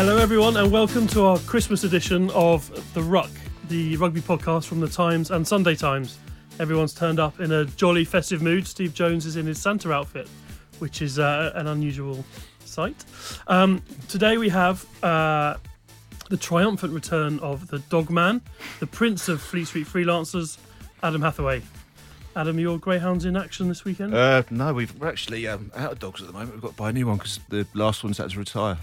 Hello, everyone, and welcome to our Christmas edition of The Ruck, the rugby podcast from the Times and Sunday Times. Everyone's turned up in a jolly, festive mood. Steve Jones is in his Santa outfit, which is uh, an unusual sight. Um, today we have uh, the triumphant return of the Dogman, the Prince of Fleet Street Freelancers, Adam Hathaway. Adam, your greyhounds in action this weekend? Uh, no, we've, we're actually um, out of dogs at the moment. We've got to buy a new one because the last one's had to retire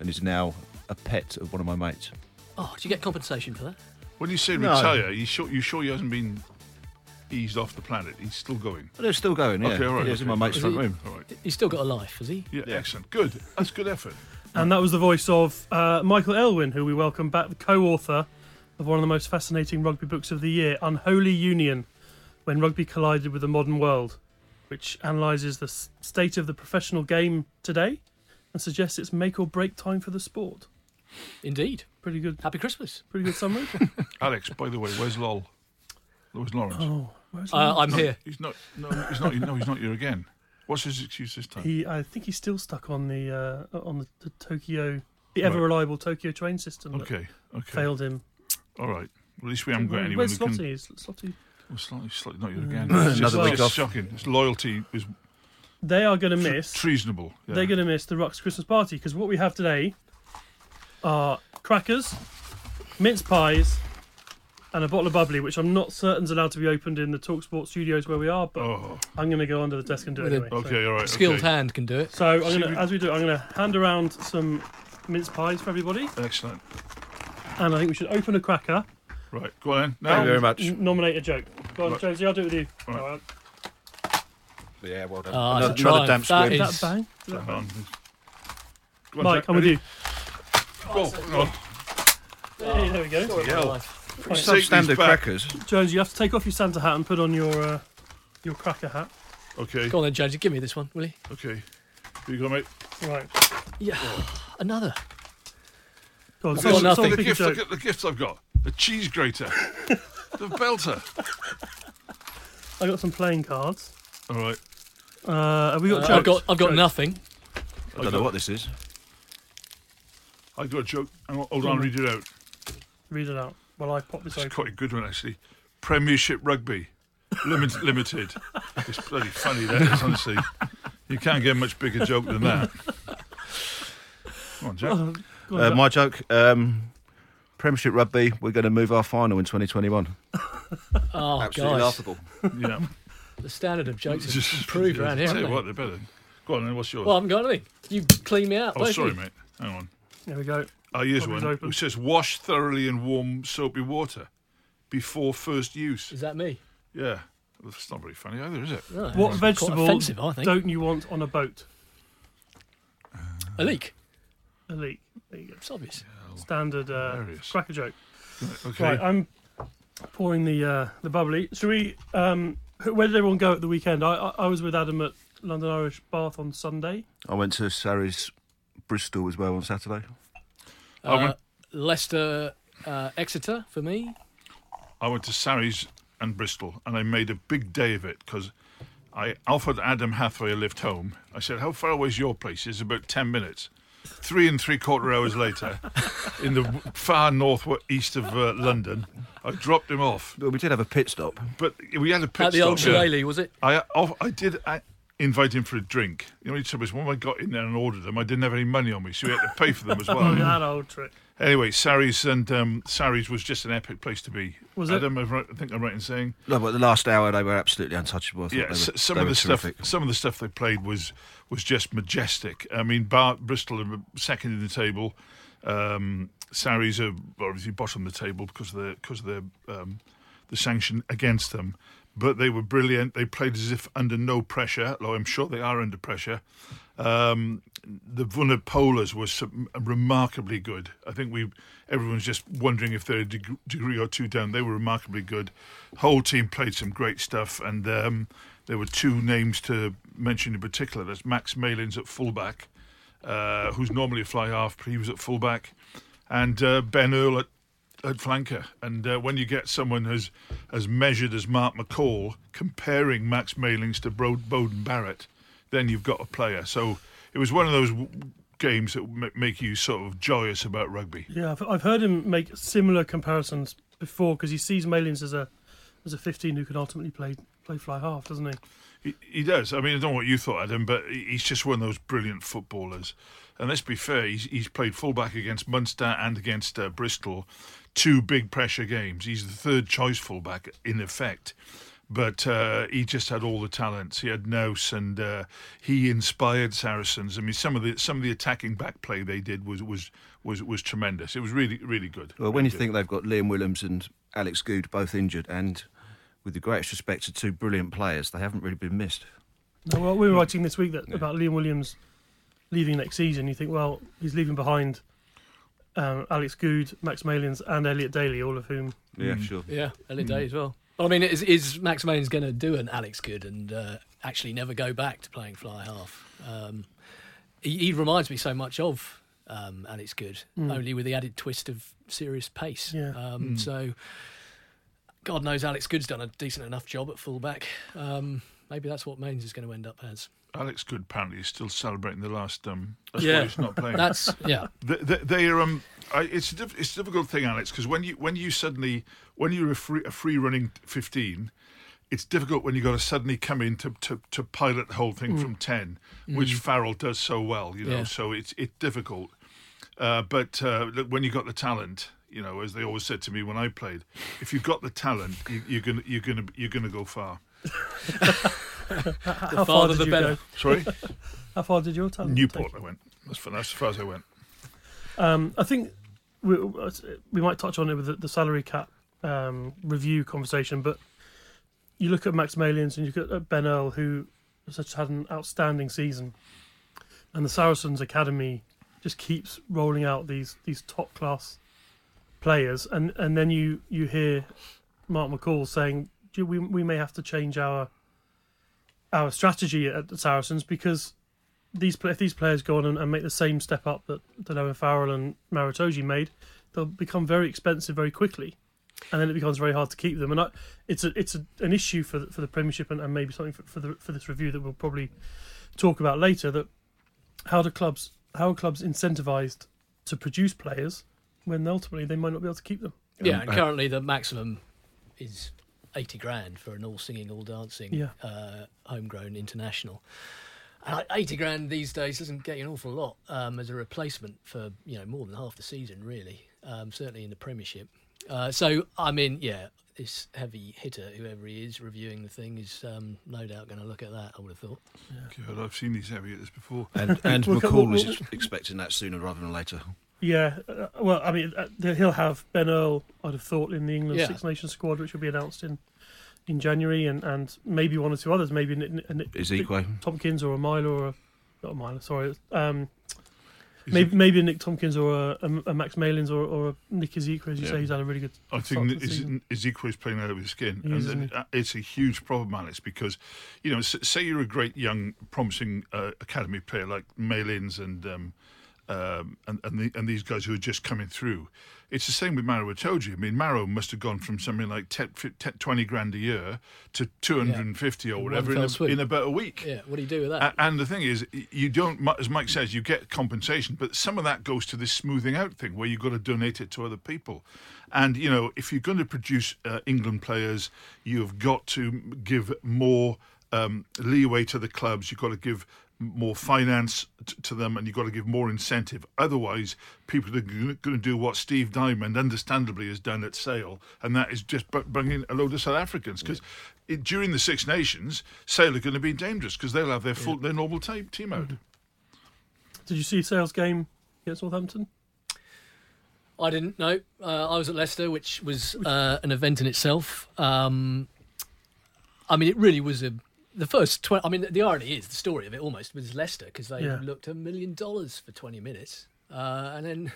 and is now a pet of one of my mates. Oh, do you get compensation for that? When you say No. retire, you sure you sure he hasn't been eased off the planet? He's still going. But they're still going, yeah. Okay, all right, Yeah, it's in okay. my mate's Is front he- room. All right. He's still got a life, has he? Yeah, excellent. Good. That's good effort. And that was the voice of uh, Michael Aylwin, who we welcome back, the co author of one of the most fascinating rugby books of the year, Unholy Union When Rugby Collided with the Modern World, which analyses the s- state of the professional game today and suggests it's make or break time for the sport. Indeed. Pretty good, Happy Christmas. pretty good summary. Alex, by the way, where's Lol? Where's Lawrence? oh, where's Uh, Lawrence? I'm here. He's not. No, he's not. No, he's not here again. What's his excuse this time? He, I think he's still stuck on the uh, on the, the Tokyo, the ever reliable Tokyo train system that Okay. Okay. failed him. All right. Well, at least we haven't got anyone Where's who can. Slotty? Well, slightly, slightly not here again. It's Another just, week it's off. shocking. His loyalty is They are going to tre- miss. treasonable. Yeah. they're going to miss the Rucks Christmas party because what we have today are crackers, mince pies, and a bottle of bubbly, which I'm not certain's allowed to be opened in the Talksport studios where we are, but Oh. I'm going to go under the desk and do it With a- anyway. so- Okay. All right. Skilled okay. hand can do it. So, I'm See, going we- to, as we do, it, I'm going to hand around some mince pies for everybody, Excellent. and I think we should open a cracker. Right. Go on then. Thank you very much. n- nominate a joke. Go on, Right. Jonesy, I'll do it with you. Right. Alright. Yeah, well done. Ah, another, it's a another triumph. damp That squib. Is is- that bang? Hang on. On, Mike, Jack, I'm with you. Go. Hang on. Hey, there we go. Hell. Right. Take Substandard crackers. Jones, you have to take off your Santa hat and put on your uh, your cracker hat. Okay. Go on then, Jonesy. Give me this one, will you? Okay. Here you go, mate. Right. Yeah. Another. Go on, I've so- got so nothing. The gift, joke. look at the gift I've got. The cheese grater. the belter. I got some playing cards. All right. Uh, have we got Uh, jokes? I've got I've got Jokes. nothing. I don't know what this is. I've got a joke. Hang on, hold on, read it out. Read it out while I pop this It's open. quite a good one, actually. Premiership Rugby. Limit, limited. It's bloody funny, that is, honestly. You can't get a much bigger joke than that. Come on, Jack. Go on, Uh, Jack. my joke. Um, Premiership Rugby, we're going to move our final in 2021. Oh, Absolutely guys. laughable. Yeah. The standard of jokes has Just- improved around here. Tell you what, they? they're better. Go on, then, what's yours? Well, I haven't got anything. You clean me out. oh, both sorry, of you. mate. Hang on. There we go. Oh, here's Probably one. open. It says, wash thoroughly in warm soapy water before first use. Is that me? Yeah. Well, that's not very funny either, is it? No, What it's quite vegetable offensive, I think. don't you want on a boat? A leak. A leek. There you go. It's obvious. Standard uh, Hilarious. cracker joke. Okay. Right, I'm pouring the uh, the bubbly. Should we? Um, wh- where did everyone go at the weekend? I, I I was with Adam at London Irish Bath on Sunday. I went to Sarries Bristol as well on Saturday. I Uh, went- Leicester, uh, Exeter for me. I went to Sarries and Bristol, and I made a big day of it because I offered Adam Hathaway a lift home. I said, "How far away is your place?" It's about ten minutes. Three and three quarter hours later, in the far north east of uh, London, I dropped him off. Well, we did have a pit stop. But we had a pit At the stop. old yeah. Shillelagh, was it? I off, I did I, invite him for a drink. You know, somebody's when I got in there and ordered them, I didn't have any money on me, so we had to pay for them as Oh, well. that old trick. Anyway, Sarries and um, Sarries was just an epic place to be. Was it? Adam, I think I'm right in saying. No, but the last hour they were absolutely untouchable. I Yeah, were, some of were the stuff, some of the stuff they played was was just majestic. I mean, Bar- Bristol are second in the table. Um, Sarries are obviously bottom of the table because of the because of the um, the sanction against them. But they were brilliant. They played as if under no pressure, although I'm sure they are under pressure. Um, the Vunipolas sub- remarkably good. I think we everyone's just wondering if they're a deg- degree or two down. They were remarkably good. Whole team played some great stuff, and um, there were two names to mention in particular. That's Max Malins at fullback, uh, who's normally a fly half, but he was at fullback, and uh, Ben Earl at at flanker. And uh, when you get someone as as measured as Mark McCall comparing Max Malins to Bro- Beauden Barrett, then you've got a player. So it was one of those games that make you sort of joyous about rugby. Yeah, I've, I've heard him make similar comparisons before because he sees Malins as a as a 15 who can ultimately play play fly half, doesn't he? He, he does. I mean, I don't know what you thought, Adam, but he's just one of those brilliant footballers. And let's be fair, he's, he's played fullback against Munster and against uh, Bristol, two big pressure games. He's the third choice fullback in effect. But uh, he just had all the talents. He had nous, and uh, he inspired Saracens. I mean, some of the some of the attacking back play they did was was was, was tremendous. It was really really good. Well, when you good. think they've got Liam Williams and Alex Goode both injured, and with the greatest respect to two brilliant players, they haven't really been missed. No, well, we were writing this week that about Liam Williams leaving next season. You think, well, he's leaving behind um, Alex Goode, Max Malins, and Elliot Daly, all of whom. Yeah, sure. Yeah, Elliot Daly as well. Well, I mean, is, is Max Main's going to do an Alex Goode and uh, actually never go back to playing fly half? Um, he, he reminds me so much of um, Alex Goode, only with the added twist of serious pace. Yeah. Um, So, God knows Alex Goode's done a decent enough job at fullback. Um, maybe that's what Malins is going to end up as. Alex Goode apparently is still celebrating the last. Um, that's Yeah. he's not playing. That's yeah. They, they, they are. Um, I, it's a diff, it's a difficult thing, Alex, because when you when you suddenly when you're a free, a free running fifteen, it's difficult when you've got to suddenly come in to, to, to pilot the whole thing from ten, which Farrell does so well. You know, Yeah. so it's it's difficult. Uh, but uh, look, when you got the talent, you know, as they always said to me when I played, if you've got the talent, you, you're gonna you're gonna you're gonna go far. How far farther did the you better. go? Sorry, How far did your talent Newport. take I went. That's, far- that's as far as I went. Um, I think we, we might touch on it with the, the salary cap um, review conversation, but you look at Max Malins and you look at Ben Earl, who has just had an outstanding season, and the Saracens academy just keeps rolling out these these top class players, and, and then you you hear Mark McCall saying "Gee, we we may have to change our our strategy at the Saracens because these if these players go on and, and make the same step up that that Owen Farrell and Maro Itoje made, they'll become very expensive very quickly, and then it becomes very hard to keep them. And I, it's a it's a, an issue for the, for the Premiership and, and maybe something for, for the for this review that we'll probably talk about later. That how do clubs how are clubs incentivized to produce players when ultimately they might not be able to keep them? Yeah, Um, and currently the maximum is eighty grand for an all singing, all dancing, Yeah. uh, homegrown international. And I- eighty grand these days doesn't get you an awful lot um, as a replacement for you know more than half the season, really. Um, certainly in the Premiership. Uh, so I mean, yeah, this heavy hitter, whoever he is, reviewing the thing is um, no doubt going to look at that. I would have thought. God, I've seen these heavy hitters before. And, and McCall was expecting that sooner rather than later. Yeah, uh, well, I mean, uh, he'll have Ben Earl. I'd have thought in the England Yeah. Six Nations squad, which will be announced in in January, and, and maybe one or two others, maybe Nick, Nick, Nick, Isiekwe. Tompkins or a Milo or a not a Milo, sorry, um, maybe it- maybe a Nick Tompkins or a, a, a Max Malins or, or a Nick Isiekwe, as you Yeah. say, he's had a really good. I think to is playing out of his skin, He and isn't uh, it's a huge problem, Alex, because you know, say you're a great young, promising uh, academy player like Malins and um, um, and and, the, and these guys who are just coming through. It's the same with Maro Itoje. I mean, Maro must have gone from something like 10, 10, 20 grand a year to 250 or whatever in, a, in about a week. Yeah, what do you do with that? A- And the thing is, you don't, as Mike says, you get compensation, but some of that goes to this smoothing out thing where you've got to donate it to other people. And, you know, if you're going to produce uh, England players, you've got to give more um, leeway to the clubs. You've got to give more finance t- to them, and you've got to give more incentive. Otherwise, people are going to do what Steve Diamond, understandably, has done at Sale, and that is just br- bringing a load of South Africans because. During the Six Nations, Sale are going to be dangerous because they'll have their full, their normal t- team out. Did you see Sale's game against Northampton? I didn't know. Uh, I was at Leicester, which was uh, an event in itself. Um, I mean, it really was a the first. 20, I mean, the irony is the story of it almost was Leicester because they Yeah. looked a million dollars for twenty minutes, uh, and then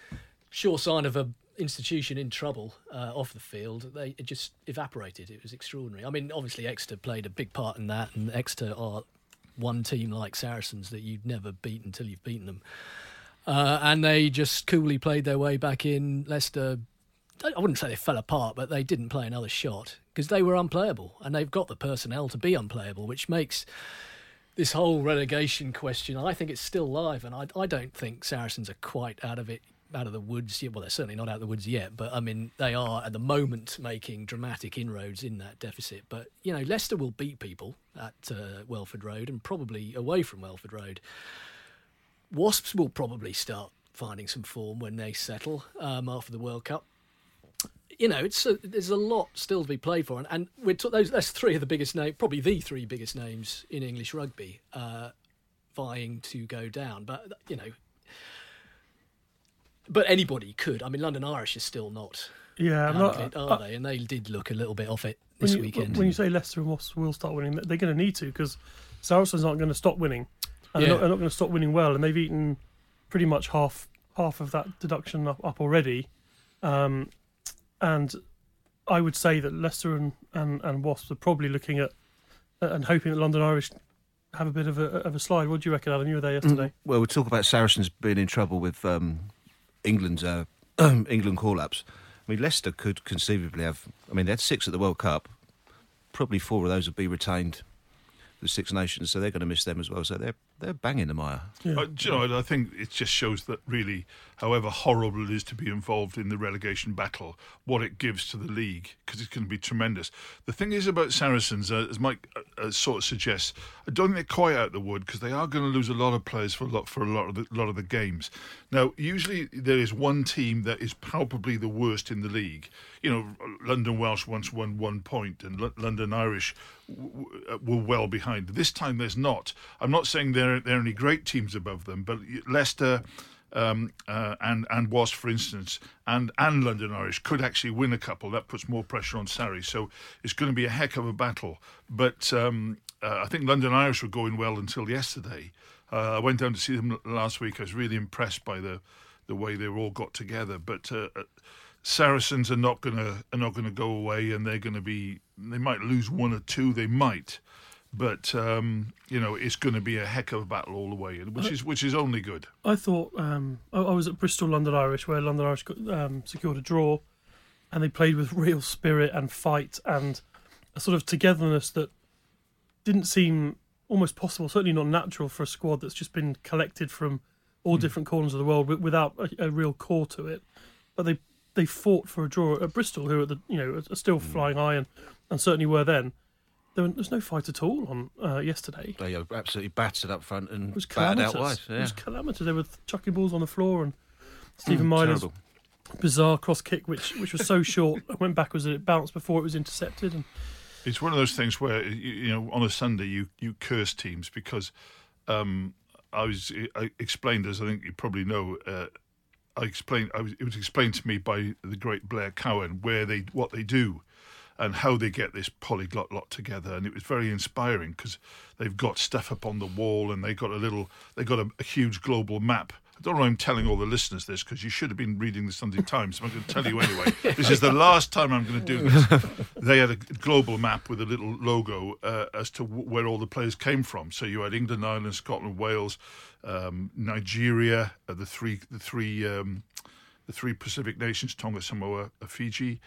sure sign of a institution in trouble uh, off the field. They it just evaporated. It was extraordinary. I mean, obviously Exeter played a big part in that, and Exeter are one team like Saracens that you'd never beat until you've beaten them. Uh, and they just coolly played their way back in. Leicester, I wouldn't say they fell apart, but they didn't play another shot because they were unplayable, and they've got the personnel to be unplayable, which makes this whole relegation question. I think it's still live, and I, I don't think Saracens are quite out of it, out of the woods yet. Well, they're certainly not out of the woods yet, but I mean they are at the moment making dramatic inroads in that deficit. But you know, Leicester will beat people at uh, Welford Road and probably away from Welford Road. Wasps will probably start finding some form when they settle um, after the World Cup. You know, it's a, there's a lot still to be played for, and, and we're t- those that's three of the biggest names, probably the three biggest names in English rugby, uh, vying to go down. But you know, but anybody could. I mean, London Irish is still not Yeah, I'm not, are they? And they did look a little bit off it when this you, weekend. When you say Leicester and Wasps will start winning, they're going to need to because Saracens aren't going to stop winning. And Yeah. they're not, not going to stop winning well, and they've eaten pretty much half half of that deduction up, up already. Um, and I would say that Leicester and, and, and Wasps are probably looking at and hoping that London Irish have a bit of a of a slide. What do you reckon, Alan? You were there yesterday. Well, we talk about Saracens being in trouble with um, England's uh, England call-ups. I mean, Leicester could conceivably have. I mean, they had six at the World Cup. Probably four of those would be retained. The Six Nations, so they're going to miss them as well. So they're they're banging the mire. Yeah. Uh, do you know, I think it just shows that really, however horrible it is to be involved in the relegation battle, what it gives to the league, because it's going to be tremendous. The thing is about Saracens, uh, as Mike uh, uh, sort of suggests, I don't think they're quite out the wood because they are going to lose a lot of players for a lot for a lot of the, lot of the games. Now, usually there is one team that is palpably the worst in the league. You know, London Welsh once won one point, and L- London Irish w- w- uh, were well behind. This time there's not. I'm not saying there are only great teams above them, but Leicester um, uh, and and Wasp, for instance, and and London Irish could actually win a couple. That puts more pressure on Sarries, So it's going to be a heck of a battle. But um, uh, I think London Irish were going well until yesterday. Uh, I went down to see them last week. I was really impressed by the the way they all got together. But uh, uh, Saracens are not going to are not going to go away, and they're going to be. They might lose one or two. They might. But um, you know it's going to be a heck of a battle all the way, which is which is only good. I thought um, I, I was at Bristol London Irish, where London Irish got, um, secured a draw, and they played with real spirit and fight and a sort of togetherness that didn't seem almost possible. Certainly not natural for a squad that's just been collected from all different corners of the world without a, a real core to it. But they they fought for a draw at Bristol, who are the you know are still flying high and, and certainly were then. There was no fight at all on uh, yesterday. They are absolutely battered up front and It was battered calamitous. out wide. It was calamitous. They were chucking balls on the floor, and Stephen Mm, Myler's terrible. bizarre cross kick, which which was so short, it went backwards and it bounced before it was intercepted. And It's one of those things where you, you know on a Sunday you you curse teams because um, I was I explained as I think you probably know. Uh, I explained I was, it was explained to me by the great Blair Cowan where they what they do and how they get this polyglot lot together and it was very inspiring because they've got stuff up on the wall and they got a little they got a, a huge global map I don't know why I'm telling all the listeners this because you should have been reading the Sunday Times. So I'm going to tell you anyway. this is the last time I'm going to do this. They had a global map with a little logo uh, as to w- where all the players came from. So you had England, Ireland, Scotland, Wales, um, Nigeria, uh, the three, the three, um, the three Pacific nations: Tonga, Samoa, uh, Fiji,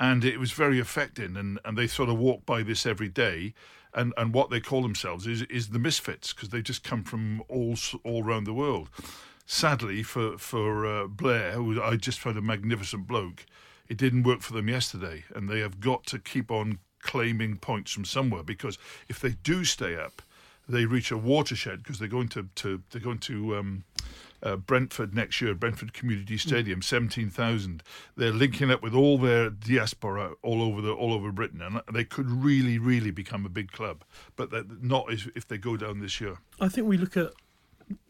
and it was very affecting. And, and they sort of walk by this every day. And, and what they call themselves is is the misfits because they just come from all all around the world. Sadly for for uh, Blair, who I just found a magnificent bloke, it didn't work for them yesterday, and they have got to keep on claiming points from somewhere because if they do stay up, they reach a watershed because they're going to, to they're going to um, uh, Brentford next year, Brentford Community Stadium, seventeen thousand. They're linking up with all their diaspora all over the all over Britain, and they could really, really become a big club. But not if, if they go down this year. I think we look at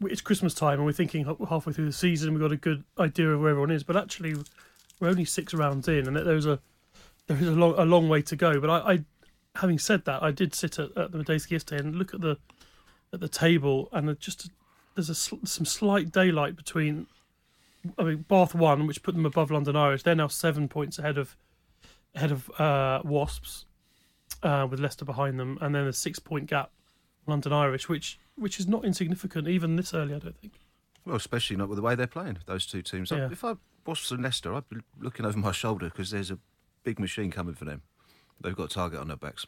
it's Christmas time and we're thinking halfway through the season we've got a good idea of where everyone is, but actually we're only six rounds in and there's a there is a long a long way to go. But I, I having said that, I did sit at, at the Madejski yesterday and look at the at the table and just there's a sl- some slight daylight between. I mean, Bath won, which put them above London Irish. They're now seven points ahead of ahead of uh, Wasps, uh, with Leicester behind them, and then a six point gap London Irish, which which is not insignificant even this early. I don't think. Well, especially not with the way they're playing, those two teams. Yeah. If I was from Leicester, I'd be looking over my shoulder because there's a big machine coming for them. They've got a target on their backs.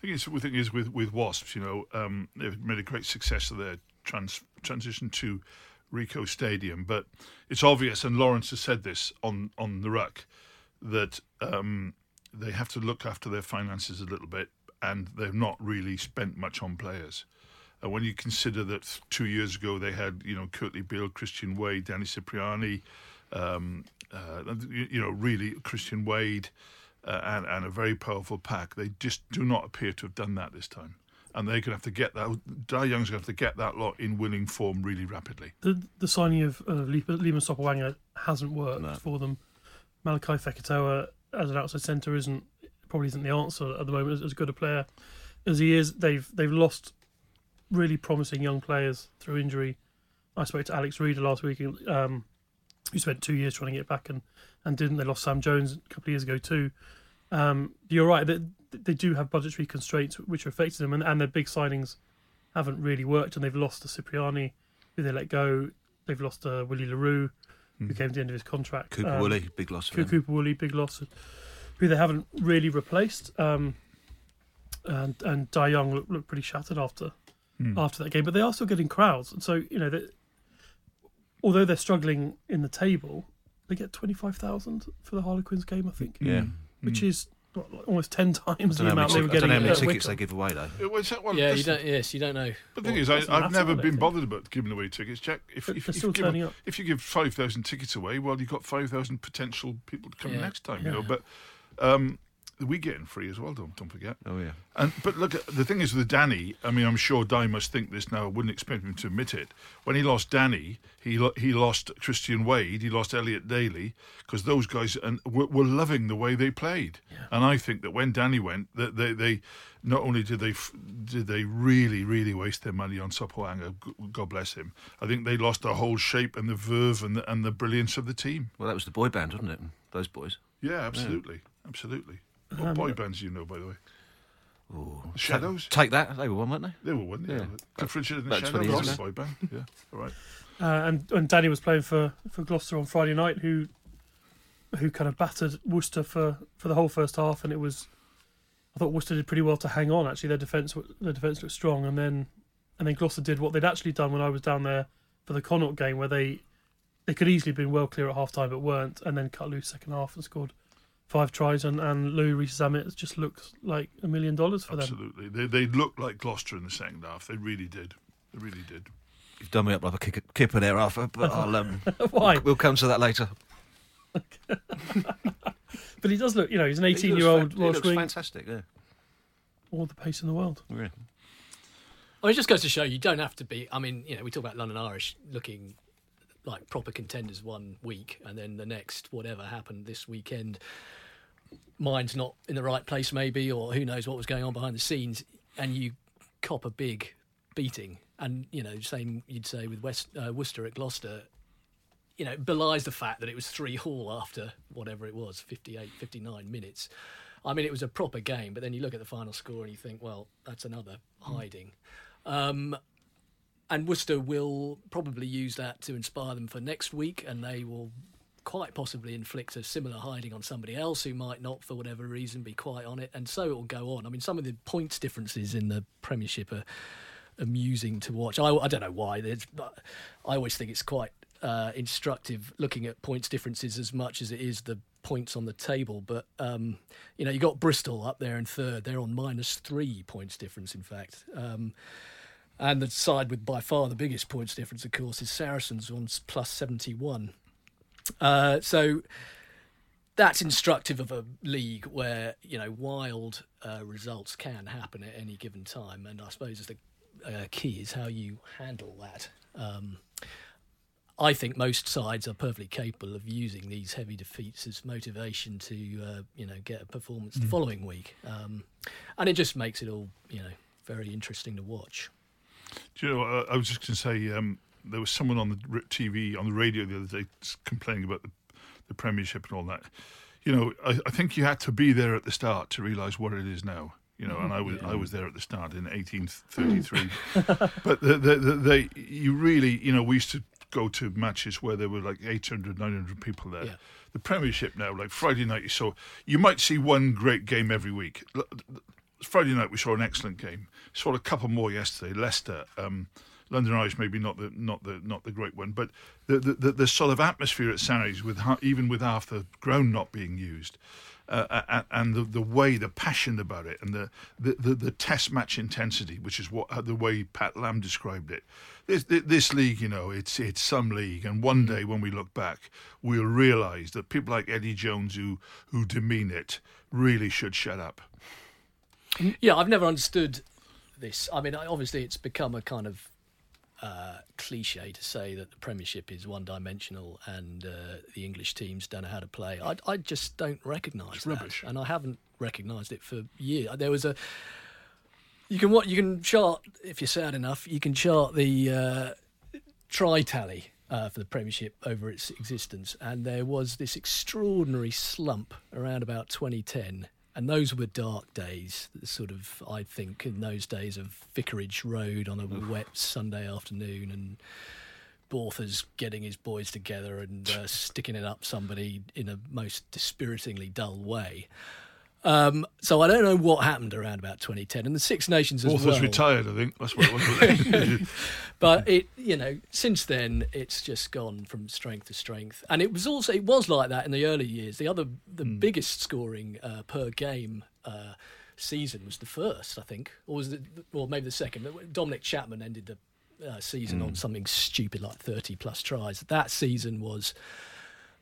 The thing is, the thing is with, with Wasps, you know, um, they've made a great success of their trans, transition to Ricoh Stadium, but it's obvious, and Lawrence has said this on, on the ruck, that um, they have to look after their finances a little bit, and they've not really spent much on players. And when you consider that two years ago they had, you know, Kurtley Beale, Christian Wade, Danny Cipriani, um, uh, you, you know, really Christian Wade, uh, and, and a very powerful pack. They just do not appear to have done that this time. And they're going to have to get that. Dai Young's going to have to get that lot in winning form really rapidly. The the signing of uh, Lima Sopoaga hasn't worked for them. Malakai Fekitoa as an outside centre isn't probably isn't the answer at the moment. As, as good a player as he is, they've they've lost really promising young players through injury. I spoke to Alex Rieder last week, um, who spent two years trying to get back and, and didn't. They lost Sam Jones a couple of years ago too. Um, you're right that they do have budgetary constraints which are affecting them, and, and their big signings haven't really worked, and they've lost to Cipriani, who they let go. They've lost uh, Willie Le Roux, who came to the end of his contract. Cooper Um, Woolley, big loss for Cooper. Woolley, big loss, who they haven't really replaced. Um, and and Dai Young looked, looked pretty shattered after after that game, but they are still getting crowds. And so you know, they, although they're struggling in the table, they get twenty five thousand for the Harlequins game, I think, Yeah. which is what, like almost ten times I the don't know how amount many, they were tic- I don't getting. know how many tickets they give away, though. It was, well, yeah, you don't. Yes, you don't know. The thing Well, is, I, I've never been bothered about giving away tickets. Jack, if, But if, they're if, still you give, turning up. if you give 5,000 tickets away, well, you've got 5,000 potential people to come Yeah. next time, you know. But um, we get in free as well, don't, don't forget. Oh, yeah. And but look, the thing is with Danny. I mean, I'm sure Dai must think this now. I wouldn't expect him to admit it. When he lost Danny, he lo- he lost Christian Wade, he lost Elliot Daly, because those guys and were, were loving the way they played. And I think that when Danny went, that they, they not only did they f- did they really really waste their money on Sopoaga, g- God bless him. I think they lost the whole shape and the verve and the, and the brilliance of the team. Well, that was the boy band, wasn't it? Those boys. Yeah, absolutely, absolutely. What Um, boy bands do you know, by the way? The Shadows. Take that. They were one, weren't they? They were, weren't they? Yeah. Cliff Richard and the Shadows. years Boy band. Yeah, all right. Uh, and and Danny was playing for, for Gloucester on Friday night, who who kind of battered Worcester for, for the whole first half, and it was I thought Worcester did pretty well to hang on. Actually, their defense their defense looked strong, and then and then Gloucester did what they'd actually done when I was down there for the Connaught game, where they they could easily have been well clear at half time, but weren't, and then cut loose second half and scored five tries, and and Louis Rees Zammit just looks like a million dollars for them. Absolutely. They they looked like Gloucester in the second half. They really did. They really did. You've done me up like a kick, kipper there, Arthur, but I'll, um, Why? we'll come to that later. But he does look, you know, he's an 18 year old Welsh looks wing, fantastic, yeah. all the pace in the world. yeah. Well, it just goes to show you don't have to be. I mean, you know, we talk about London Irish looking like proper contenders one week, and then the next, whatever happened this weekend, mind's not in the right place, maybe, or who knows what was going on behind the scenes, and you cop a big beating. And, you know, same you'd say with West, uh, Worcester at Gloucester, you know, belies the fact that it was three all after whatever it was, 58, 59 minutes. I mean, it was a proper game, but then you look at the final score and you think, well, that's another hiding. Um, and Worcester will probably use that to inspire them for next week, and they will quite possibly inflict a similar hiding on somebody else who might not, for whatever reason, be quite on it. And so it will go on. I mean, some of the points differences in the Premiership are amusing to watch. I, I don't know why. I always think it's quite uh, instructive looking at points differences as much as it is the points on the table, but um, you know you got Bristol up there in third. They're on minus three points difference, in fact. Um, and the side with by far the biggest points difference, of course, is Saracens on plus seventy one. Uh, so that's instructive of a league where you know wild uh, results can happen at any given time, and I suppose the uh, key is how you handle that. Um, I think most sides are perfectly capable of using these heavy defeats as motivation to uh, you know get a performance the following week, um, and it just makes it all you know very interesting to watch. Do you know? Uh, I was just going to say um, there was someone on the TV on the radio the other day complaining about the, the Premiership and all that. You know, I, I think you had to be there at the start to realise what it is now. You know, and I was I was there at the start in 1833. but the, the, the, they, you really, you know, we used to go to matches where there were like 800, 900 people there. Yeah. The Premiership now, like Friday night, you saw you might see one great game every week. Friday night we saw an excellent game. Saw a couple more yesterday. Leicester, um, London Irish, maybe not the not the not the great one, but the the, the, the sort of atmosphere at Sarries with even with half the ground not being used. Uh, and the, the way, the passion about it, and the, the, the, the test match intensity, which is what the way Pat Lam described it. This, this league, you know, it's it's some league, and one day when we look back, we'll realise that people like Eddie Jones, who who demean it, really should shut up. Yeah, I've never understood this. I mean, obviously, it's become a kind of uh, cliche to say that the Premiership is one-dimensional and uh, the English teams don't know how to play. I, I just don't recognise that, rubbish. and I haven't recognised it for years. There was a you can what you can chart if you're sad enough. You can chart the uh, try tally uh, for the Premiership over its existence, and there was this extraordinary slump around about 2010. And those were dark days, sort of, I think, in those days of Vicarage Road on a wet Sunday afternoon and Borthas getting his boys together and uh, sticking it up somebody in a most dispiritingly dull way. Um, so I don't know what happened around about 2010, and the Six Nations as Author's well. retired, I think. That's what it was. But it, you know, since then it's just gone from strength to strength, and it was also it was like that in the early years. The other, the biggest scoring uh, per game uh, season was the first, I think, or was it, or maybe the second. Dominic Chapman ended the uh, season on something stupid like 30 plus tries. That season was.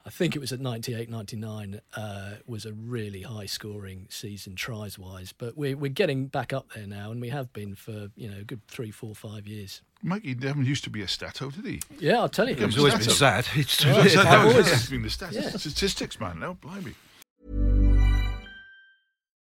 I think it was at 98, 99, uh, was a really high scoring season tries wise. But we're, we're getting back up there now, and we have been for, you know, a good three, four, five years. Mikey never used to be a stato, did he? Yeah, I'll tell you. Yeah, It's always been sad. It's That was, that I've was, always- been the stats, Yeah. statistics, man. No, blimey.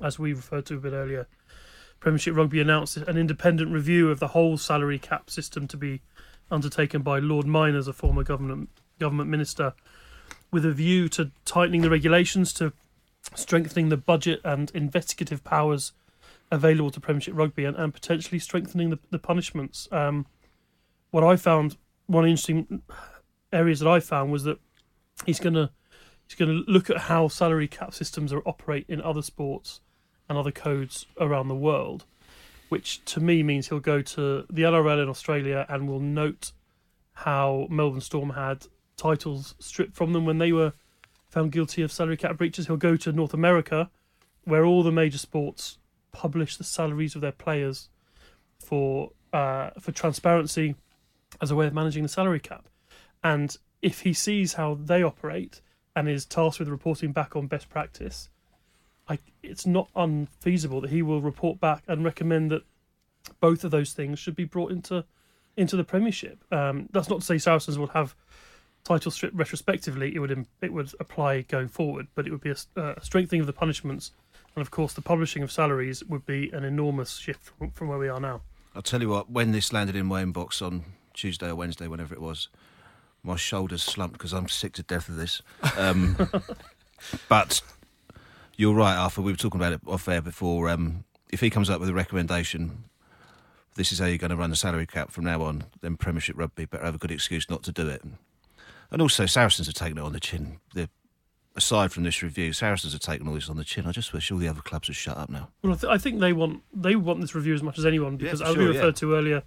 as we referred to a bit earlier, Premiership Rugby announced an independent review of the whole salary cap system to be undertaken by Lord Myners, a former government government minister, with a view to tightening the regulations, to strengthening the budget and investigative powers available to Premiership Rugby, and, and potentially strengthening the, the punishments. Um, what I found, one interesting areas that I found was that he's going to he's going to look at how salary cap systems are operate in other sports and other codes around the world. which to me means he'll go to the NRL in Australia and will note how Melbourne Storm had titles stripped from them when they were found guilty of salary cap breaches. He'll go to North America, where all the major sports publish the salaries of their players for uh, for transparency as a way of managing the salary cap. And if he sees how they operate and is tasked with reporting back on best practice, I, it's not unfeasible that he will report back and recommend that both of those things should be brought into into the Premiership. Um, that's not to say Saracens will have title strip retrospectively. It would it would apply going forward, but it would be a, a strengthening of the punishments, and of course the publishing of salaries would be an enormous shift from, from where we are now. I'll tell you what, when this landed in my inbox on Tuesday or Wednesday, whenever it was, my shoulders slumped because I'm sick to death of this. Um, but you're right, Arthur. We were talking about it off air before. Um, if he comes up with a recommendation, this is how you're going to run the salary cap from now on, then Premiership Rugby better have a good excuse not to do it. And also, Saracens have taken it on the chin. They're, aside from this review, Saracens have taken all this on the chin. I just wish all the other clubs would shut up now. Well, I, th- I think they want they want this review as much as anyone because, for as we referred yeah. to earlier,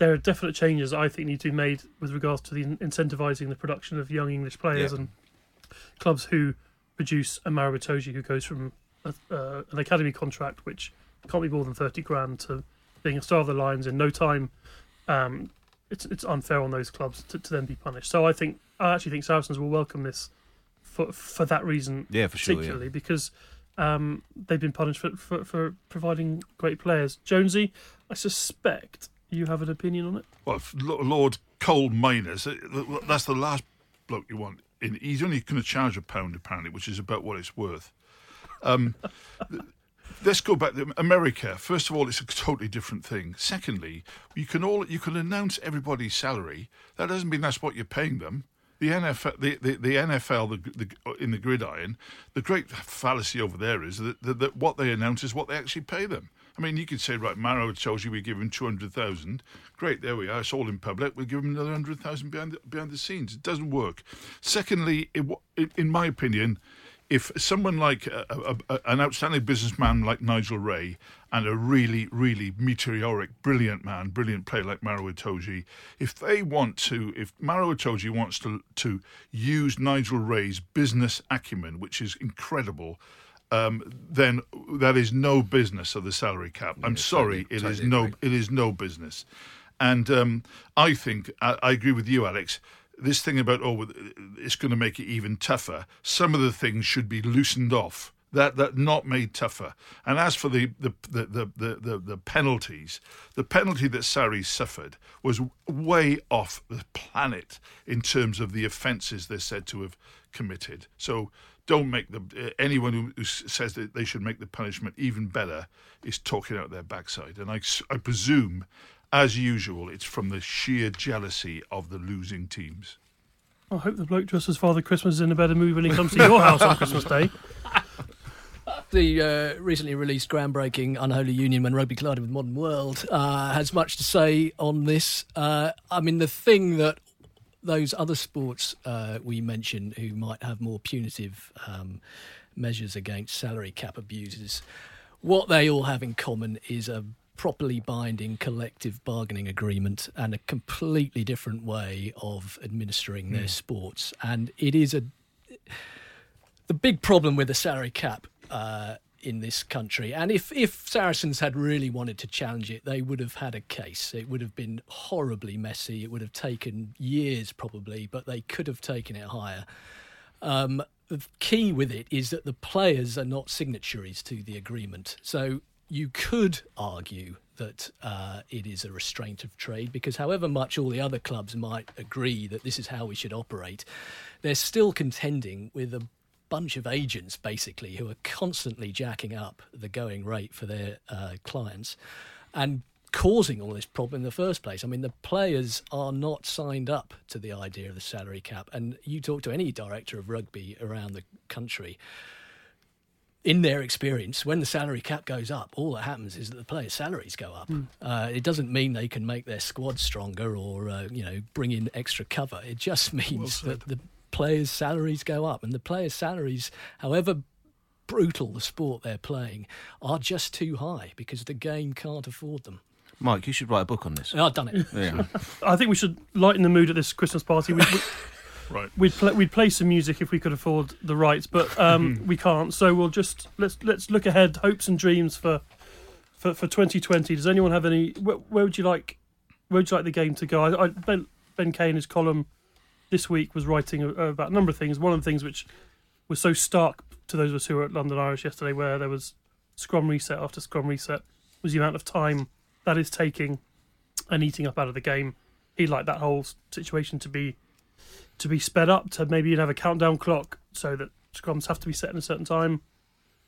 there are definite changes I think need to be made with regards to the in- incentivising the production of young English players Yeah. and clubs who produce a Maro who goes from a, uh, an academy contract which can't be more than thirty grand to being a star of the Lions in no time. Um, it's it's unfair on those clubs to, to then be punished. So I think I actually think Saracens will welcome this for for that reason. Yeah, for sure, yeah. particularly because um, they've been punished for, for for providing great players. Jonesy, I suspect you have an opinion on it. Well, Lord Coal Miners, uh, that's the last bloke you want. In, he's only going to charge a pound, apparently, which is about what it's worth. Um, let's go back to America. First of all, it's a totally different thing. Secondly, you can all you can announce everybody's salary. That doesn't mean that's what you're paying them. The NFL, the, the, the NFL, the, the, in the gridiron, the great fallacy over there is that, that, that what they announce is what they actually pay them. I mean, you could say, right, Maro tells you we give him 200,000. Great, there we are. It's all in public. We'll give him another 100,000 behind the, behind the scenes. It doesn't work. Secondly, it, in my opinion, if someone like a, a, a, an outstanding businessman like Nigel Wray and a really, really meteoric, brilliant man, brilliant player like Maro Itoje, if they want to, if Maro Itoje wants to to use Nigel Wray's business acumen, which is incredible, um, then that is no business of the salary cap. I'm sorry, totally- it is totally no, agree. it is no business. And um, I think I, I agree with you, Alex. This thing about oh, it's going to make it even tougher. Some of the things should be loosened off. That that not made tougher. And as for the the the the, the, the, the penalties, the penalty that Sarri suffered was way off the planet in terms of the offences they're said to have committed. So don't make the uh, anyone who, who says that they should make the punishment even better is talking out their backside. And I, I presume, as usual, it's from the sheer jealousy of the losing teams. I hope the bloke dressed as Father Christmas is in a better mood when he comes to your house on Christmas Day. The uh, recently released groundbreaking Unholy Union When Rugby Collided with Modern World uh, has much to say on this. Uh, I mean, the thing that those other sports uh, we mentioned who might have more punitive um, measures against salary cap abuses, what they all have in common is a properly binding collective bargaining agreement and a completely different way of administering their sports. And it is a the big problem with the salary cap uh, in this country, and if if Saracens had really wanted to challenge it, they would have had a case. It would have been horribly messy. It would have taken years, probably, but they could have taken it higher. Um, the key with it is that the players are not signatories to the agreement. So you could argue that uh, it is a restraint of trade because, however much all the other clubs might agree that this is how we should operate, they're still contending with a bunch of agents basically who are constantly jacking up the going rate for their uh, clients and causing all this problem in the first place. I mean, the players are not signed up to the idea of the salary cap. And you talk to any director of rugby around the country, in their experience, when the salary cap goes up, all that happens is that the players' salaries go up. Uh, it doesn't mean they can make their squad stronger or uh, you know bring in extra cover. It just means that the players' salaries go up, and the players' salaries, however brutal the sport they're playing are just too high because the game can't afford them. Mike, you should write a book on this. I've done it. Yeah. I think we should lighten the mood at this Christmas party. We, we, Right. we'd play, we'd play some music if we could afford the rights, but um, we can't. So we'll just let's let's look ahead, hopes and dreams for for, for 2020. Does anyone have any? Where, where would you like? Where would you like the game to go? I, I, ben, ben Kay in his column this week was writing uh, about a number of things. One of the things which was so stark to those of us who were at London Irish yesterday, where there was scrum reset after scrum reset, was the amount of time that is taking and eating up out of the game. He'd like that whole situation to be to be sped up to maybe even have a countdown clock so that scrums have to be set in a certain time.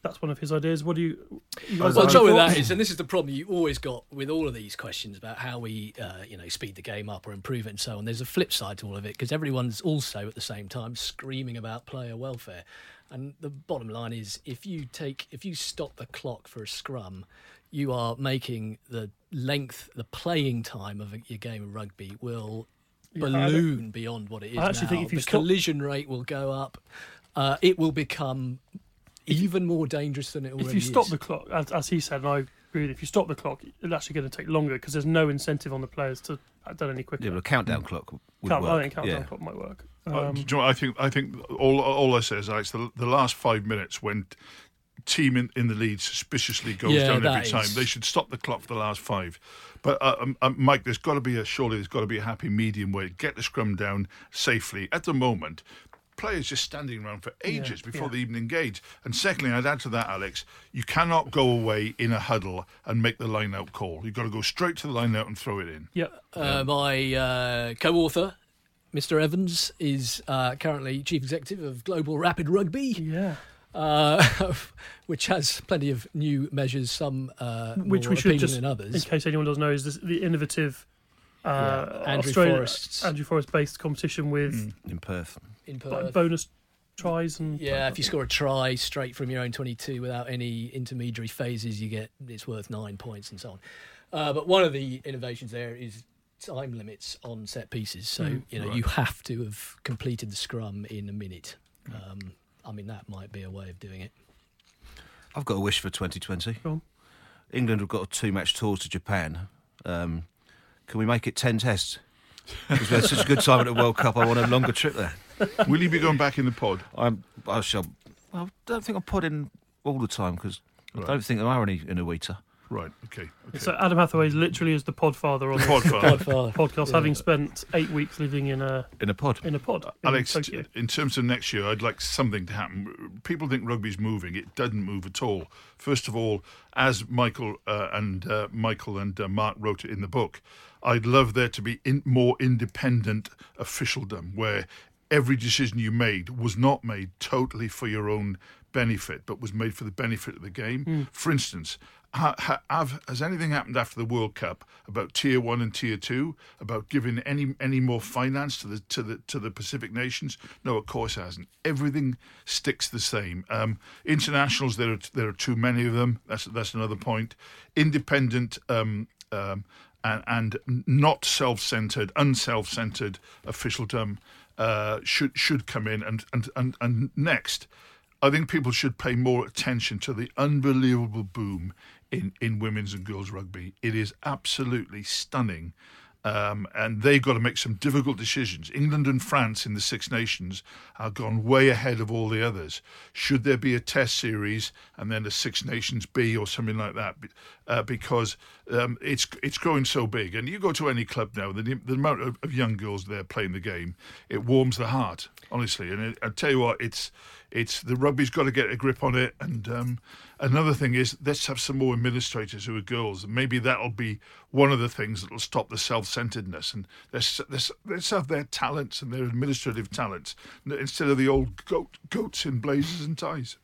That's one of his ideas. What do you? you Well, the trouble with that is, and this is the problem you always got with all of these questions about how we, uh, you know, speed the game up or improve it and so on. There's a flip side to all of it because everyone's also at the same time screaming about player welfare. And the bottom line is, if you take, if you stop the clock for a scrum, you are making the length, the playing time of your game of rugby will Yeah, balloon beyond what it is I actually now. think if you the stop- collision rate will go up. Uh, it will become even more dangerous than it already is. if you stop is. the clock, as, as he said, and I agree, if you stop the clock, it's actually going to take longer because there's no incentive on the players to have done any quicker. Yeah, but a countdown clock would Count- work. I think countdown yeah. clock might work. Uh, Um, do you know what I think? I think all all I say is Alex, the, the last five minutes when team in, in the lead suspiciously goes Yeah, down every time, is- they should stop the clock for the last five. But uh, um, um, Mike, there's got to be a surely there's got to be a happy medium where you get the scrum down safely. At the moment. Players just standing around for ages before yeah. they even engage. And secondly, I'd add to that, Alex, you cannot go away in a huddle and make the line out call. You've got to go straight to the line out and throw it in. yeah, Uh, my uh, co-author, Mr. Evans, is uh, currently chief executive of Global Rapid Rugby, yeah. uh, which has plenty of new measures, some uh, Which more we should just, than in others. In case anyone doesn't know, is this, the innovative uh, Yeah, Andrew Australia- Forrest's- Andrew Forrest-based competition with in Perth. in bo- Perth. bonus tries and Yeah, if you score a try straight from your own 22 without any intermediary phases, you get it's worth nine points and so on. Uh, but one of the innovations there is time limits on set pieces. So Mm. you know you have to have completed the scrum in a minute. Um, I mean that might be a way of doing it. I've got a wish for 2020. England have got two match tours to Japan. Um, can we make it 10 tests? Because we had such a good time at the World Cup, I want a longer trip there. Will you be going back in the pod? I'm, I shall. I don't think I'm putting all the time because Right. I don't think there are any in a. Right. Okay. okay. So Adam Hathaway literally is the podfather on this Podfather. podcast, Yeah. having spent eight weeks living in a In a pod. in a pod. in Alex, Tokyo. in terms of next year, I'd like something to happen. People think rugby's moving. It doesn't move at all. First of all, as Michael uh, and uh, Michael and uh, Mark wrote it in the book, I'd love there to be in, more independent officialdom, where every decision you made was not made totally for your own benefit, but was made for the benefit of the game. For instance, ha, ha, have, has anything happened after the World Cup about tier one and tier two about giving any any more finance to the to the to the Pacific nations? No, of course it hasn't. Everything sticks the same. Um, internationals, there are there are too many of them. That's that's another point. Independent. Um, um, and, and not self-centered, unself-centered officialdom uh, should should come in. And, and and and next, I think people should pay more attention to the unbelievable boom in, in women's and girls rugby. It is absolutely stunning. Um, and they've got to make some difficult decisions. England and France in the Six Nations are gone way ahead of all the others. Should there be a Test series and then a Six Nations B or something like that? Uh, because um, it's it's growing so big. And you go to any club now, the, the amount of, of young girls there playing the game, it warms the heart, honestly. And it, I tell you what, it's it's the rugby's got to get a grip on it. And um, another thing is, let's have some more administrators who are girls, and maybe that'll be one of the things that'll stop the self-centeredness. And let's let's, let's have their talents and their administrative talents instead of the old goat, goats in blazers and ties.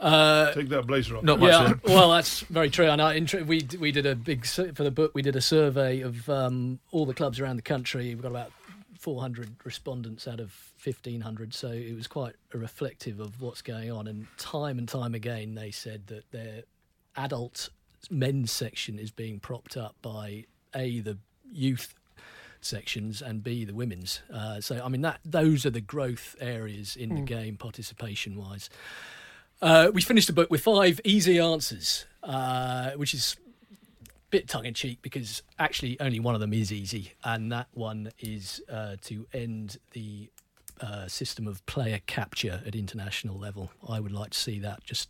Uh, Take that blazer off. Not much. yeah, well, that's very true. And I, in, we we did a big sur- for the book. We did a survey of um, all the clubs around the country. We've got about 400 respondents out of 1500, so it was quite a reflective of what's going on. And time and time again, they said that their adult men's section is being propped up by a the youth sections and b the women's. Uh, so I mean that those are the growth areas in the game participation wise. Uh, we finished the book with five easy answers, uh, which is bit tongue in cheek because actually only one of them is easy, and that one is uh, to end the uh, system of player capture at international level. I would like to see that just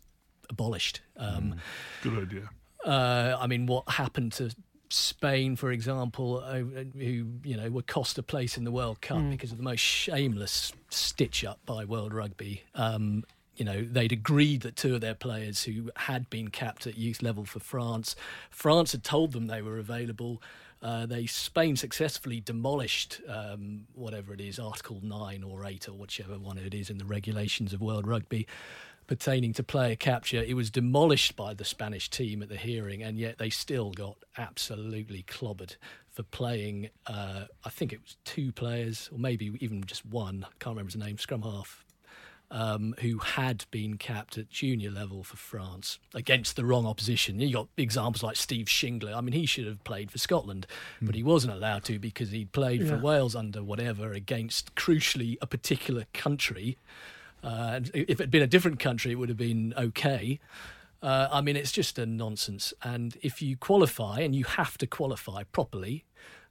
abolished. Um, Good idea. uh, I mean, what happened to Spain, for example, uh, who you know were cost a place in the World Cup because of the most shameless stitch up by World Rugby. Um, you know, they'd agreed that two of their players who had been capped at youth level for France, France had told them they were available. Uh, they Spain successfully demolished um, whatever it is, Article nine or eight or whichever one it is in the regulations of World Rugby pertaining to player capture. It was demolished by the Spanish team at the hearing, and yet they still got absolutely clobbered for playing. Uh, I think it was two players, or maybe even just one. I can't remember his name. Scrum half. Um, who had been capped at junior level for France against the wrong opposition. You got examples like Steve Shingler. I mean, he should have played for Scotland, but he wasn't allowed to because he'd played for Wales under whatever against, crucially, a particular country. Uh, if it had been a different country, it would have been okay. Uh, I mean, it's just a nonsense. And if you qualify, and you have to qualify properly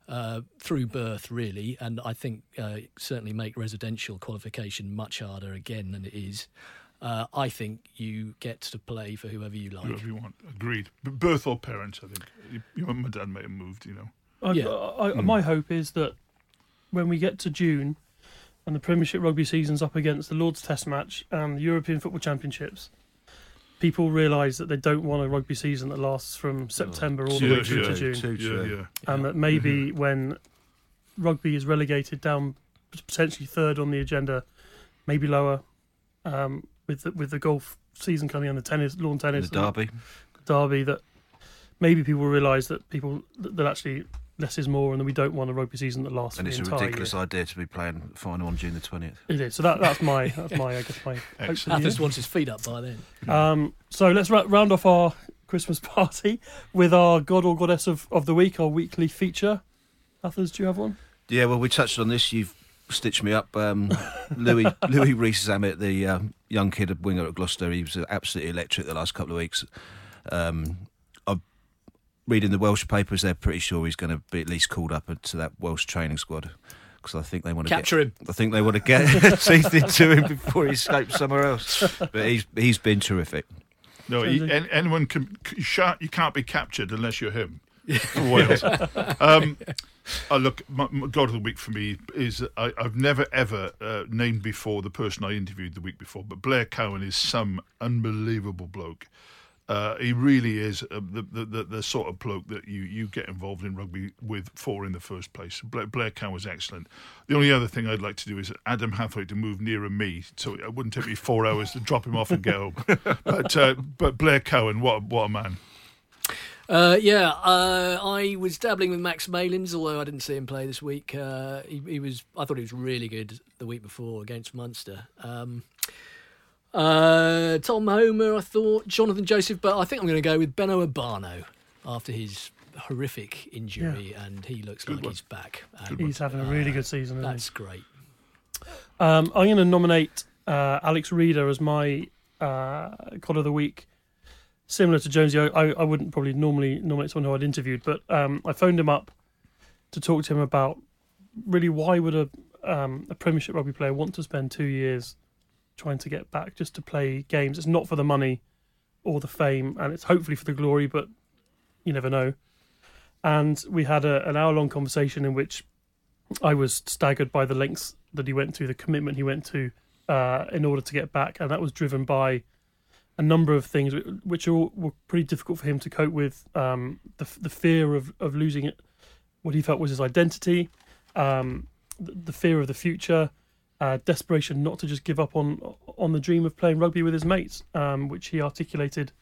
uh, through birth, really, and I think uh, certainly make residential qualification much harder again than it is. Uh, I think you get to play for whoever you like. Whoever you want. Agreed. B- birth or parents, I think. You, your mum and dad may have moved, you know. I, Yeah. I, I- My hope is that when we get to June and the Premiership rugby season's up against the Lord's Test match and the European Football Championships, people realise that they don't want a rugby season that lasts from September all the way through to June. Yeah, yeah. and that maybe when rugby is relegated down potentially third on the agenda, maybe lower, um, with the, with the golf season coming on the tennis, lawn In tennis, the derby. derby, that maybe people realise that people that, that actually less is more, and that we don't want a rugby season that lasts And for it's the a ridiculous year. idea to be playing final on June the 20th. It is. So that that's my that's my I guess my hope for the Hathers wants his feet up by then. Um, so let's ra- round off our Christmas party with our god or goddess of, of the week, our weekly feature. Hathers, do you have one? Yeah, well, we touched on this. You've stitched me up. Um, Louis Louis Rees-Zammit, the um, young kid at winger at Gloucester, he was absolutely electric the last couple of weeks. Um, I'm reading the Welsh papers. They're pretty sure he's going to be at least called up to that Welsh training squad because I think they want to Capture him. I think they want to get teeth into him before he escapes somewhere else. But he's he's been terrific. No, he, anyone can. You, you can't be captured unless you're him. Wales. um, uh, look, my, my God of the week for me is I, I've never ever uh, named before the person I interviewed the week before, but Blair Cowan is some unbelievable bloke. Uh, he really is uh, the, the, the the sort of bloke that you, you get involved in rugby with for in the first place. Blair, Blair Cowan was excellent. The only other thing I'd like to do is Adam Hathaway to move nearer me, so it wouldn't take me four hours to drop him off and get home. But uh, but Blair Cowan, what a, what a man! Uh, yeah, uh, I was dabbling with Max Malins, although I didn't see him play this week. Uh, he, he was, I thought he was really good the week before against Munster. Um, uh, Tom Homer, I thought Jonathan Joseph, but I think I'm going to go with Beno Obano after his horrific injury, and he looks like one. he's back. And He's having a really good season. Isn't he? that's great. Um, I'm going to nominate uh, Alex Rieder as my uh, God of the Week. Similar to Jonesy, I, I, I wouldn't probably normally nominate someone who I'd interviewed, but um, I phoned him up to talk to him about really why would a um, a Premiership rugby player want to spend two years trying to get back just to play games? It's not for the money or the fame, and it's hopefully for the glory, but you never know. And we had a, an hour long conversation in which I was staggered by the lengths that he went to, the commitment he went to uh, in order to get back, and that was driven by a number of things which are were pretty difficult for him to cope with. Um, the the fear of of losing it, what he felt was his identity, um, the, the fear of the future, uh, desperation not to just give up on on the dream of playing rugby with his mates, um, which he articulated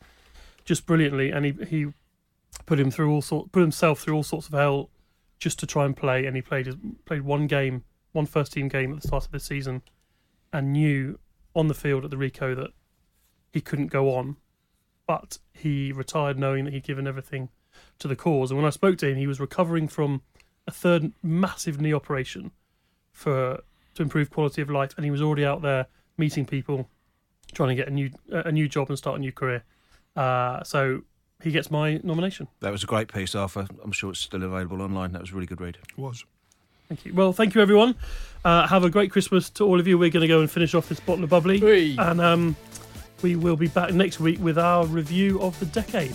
just brilliantly, and he he put him through all sort put himself through all sorts of hell just to try and play, and he played played one game, one first team game at the start of this season, and knew on the field at the Ricoh that he couldn't go on, but he retired knowing that he'd given everything to the cause. And when I spoke to him, he was recovering from a third massive knee operation for to improve quality of life, and he was already out there meeting people, trying to get a new a new job and start a new career. Uh, so he gets my nomination. That was a great piece, Arthur. I'm sure it's still available online. That was a really good read. It was. Thank you. Well, thank you everyone. Uh, have a great Christmas to all of you. We're going to go and finish off this bottle of bubbly, Whee! and um, we will be back next week with our review of the decade.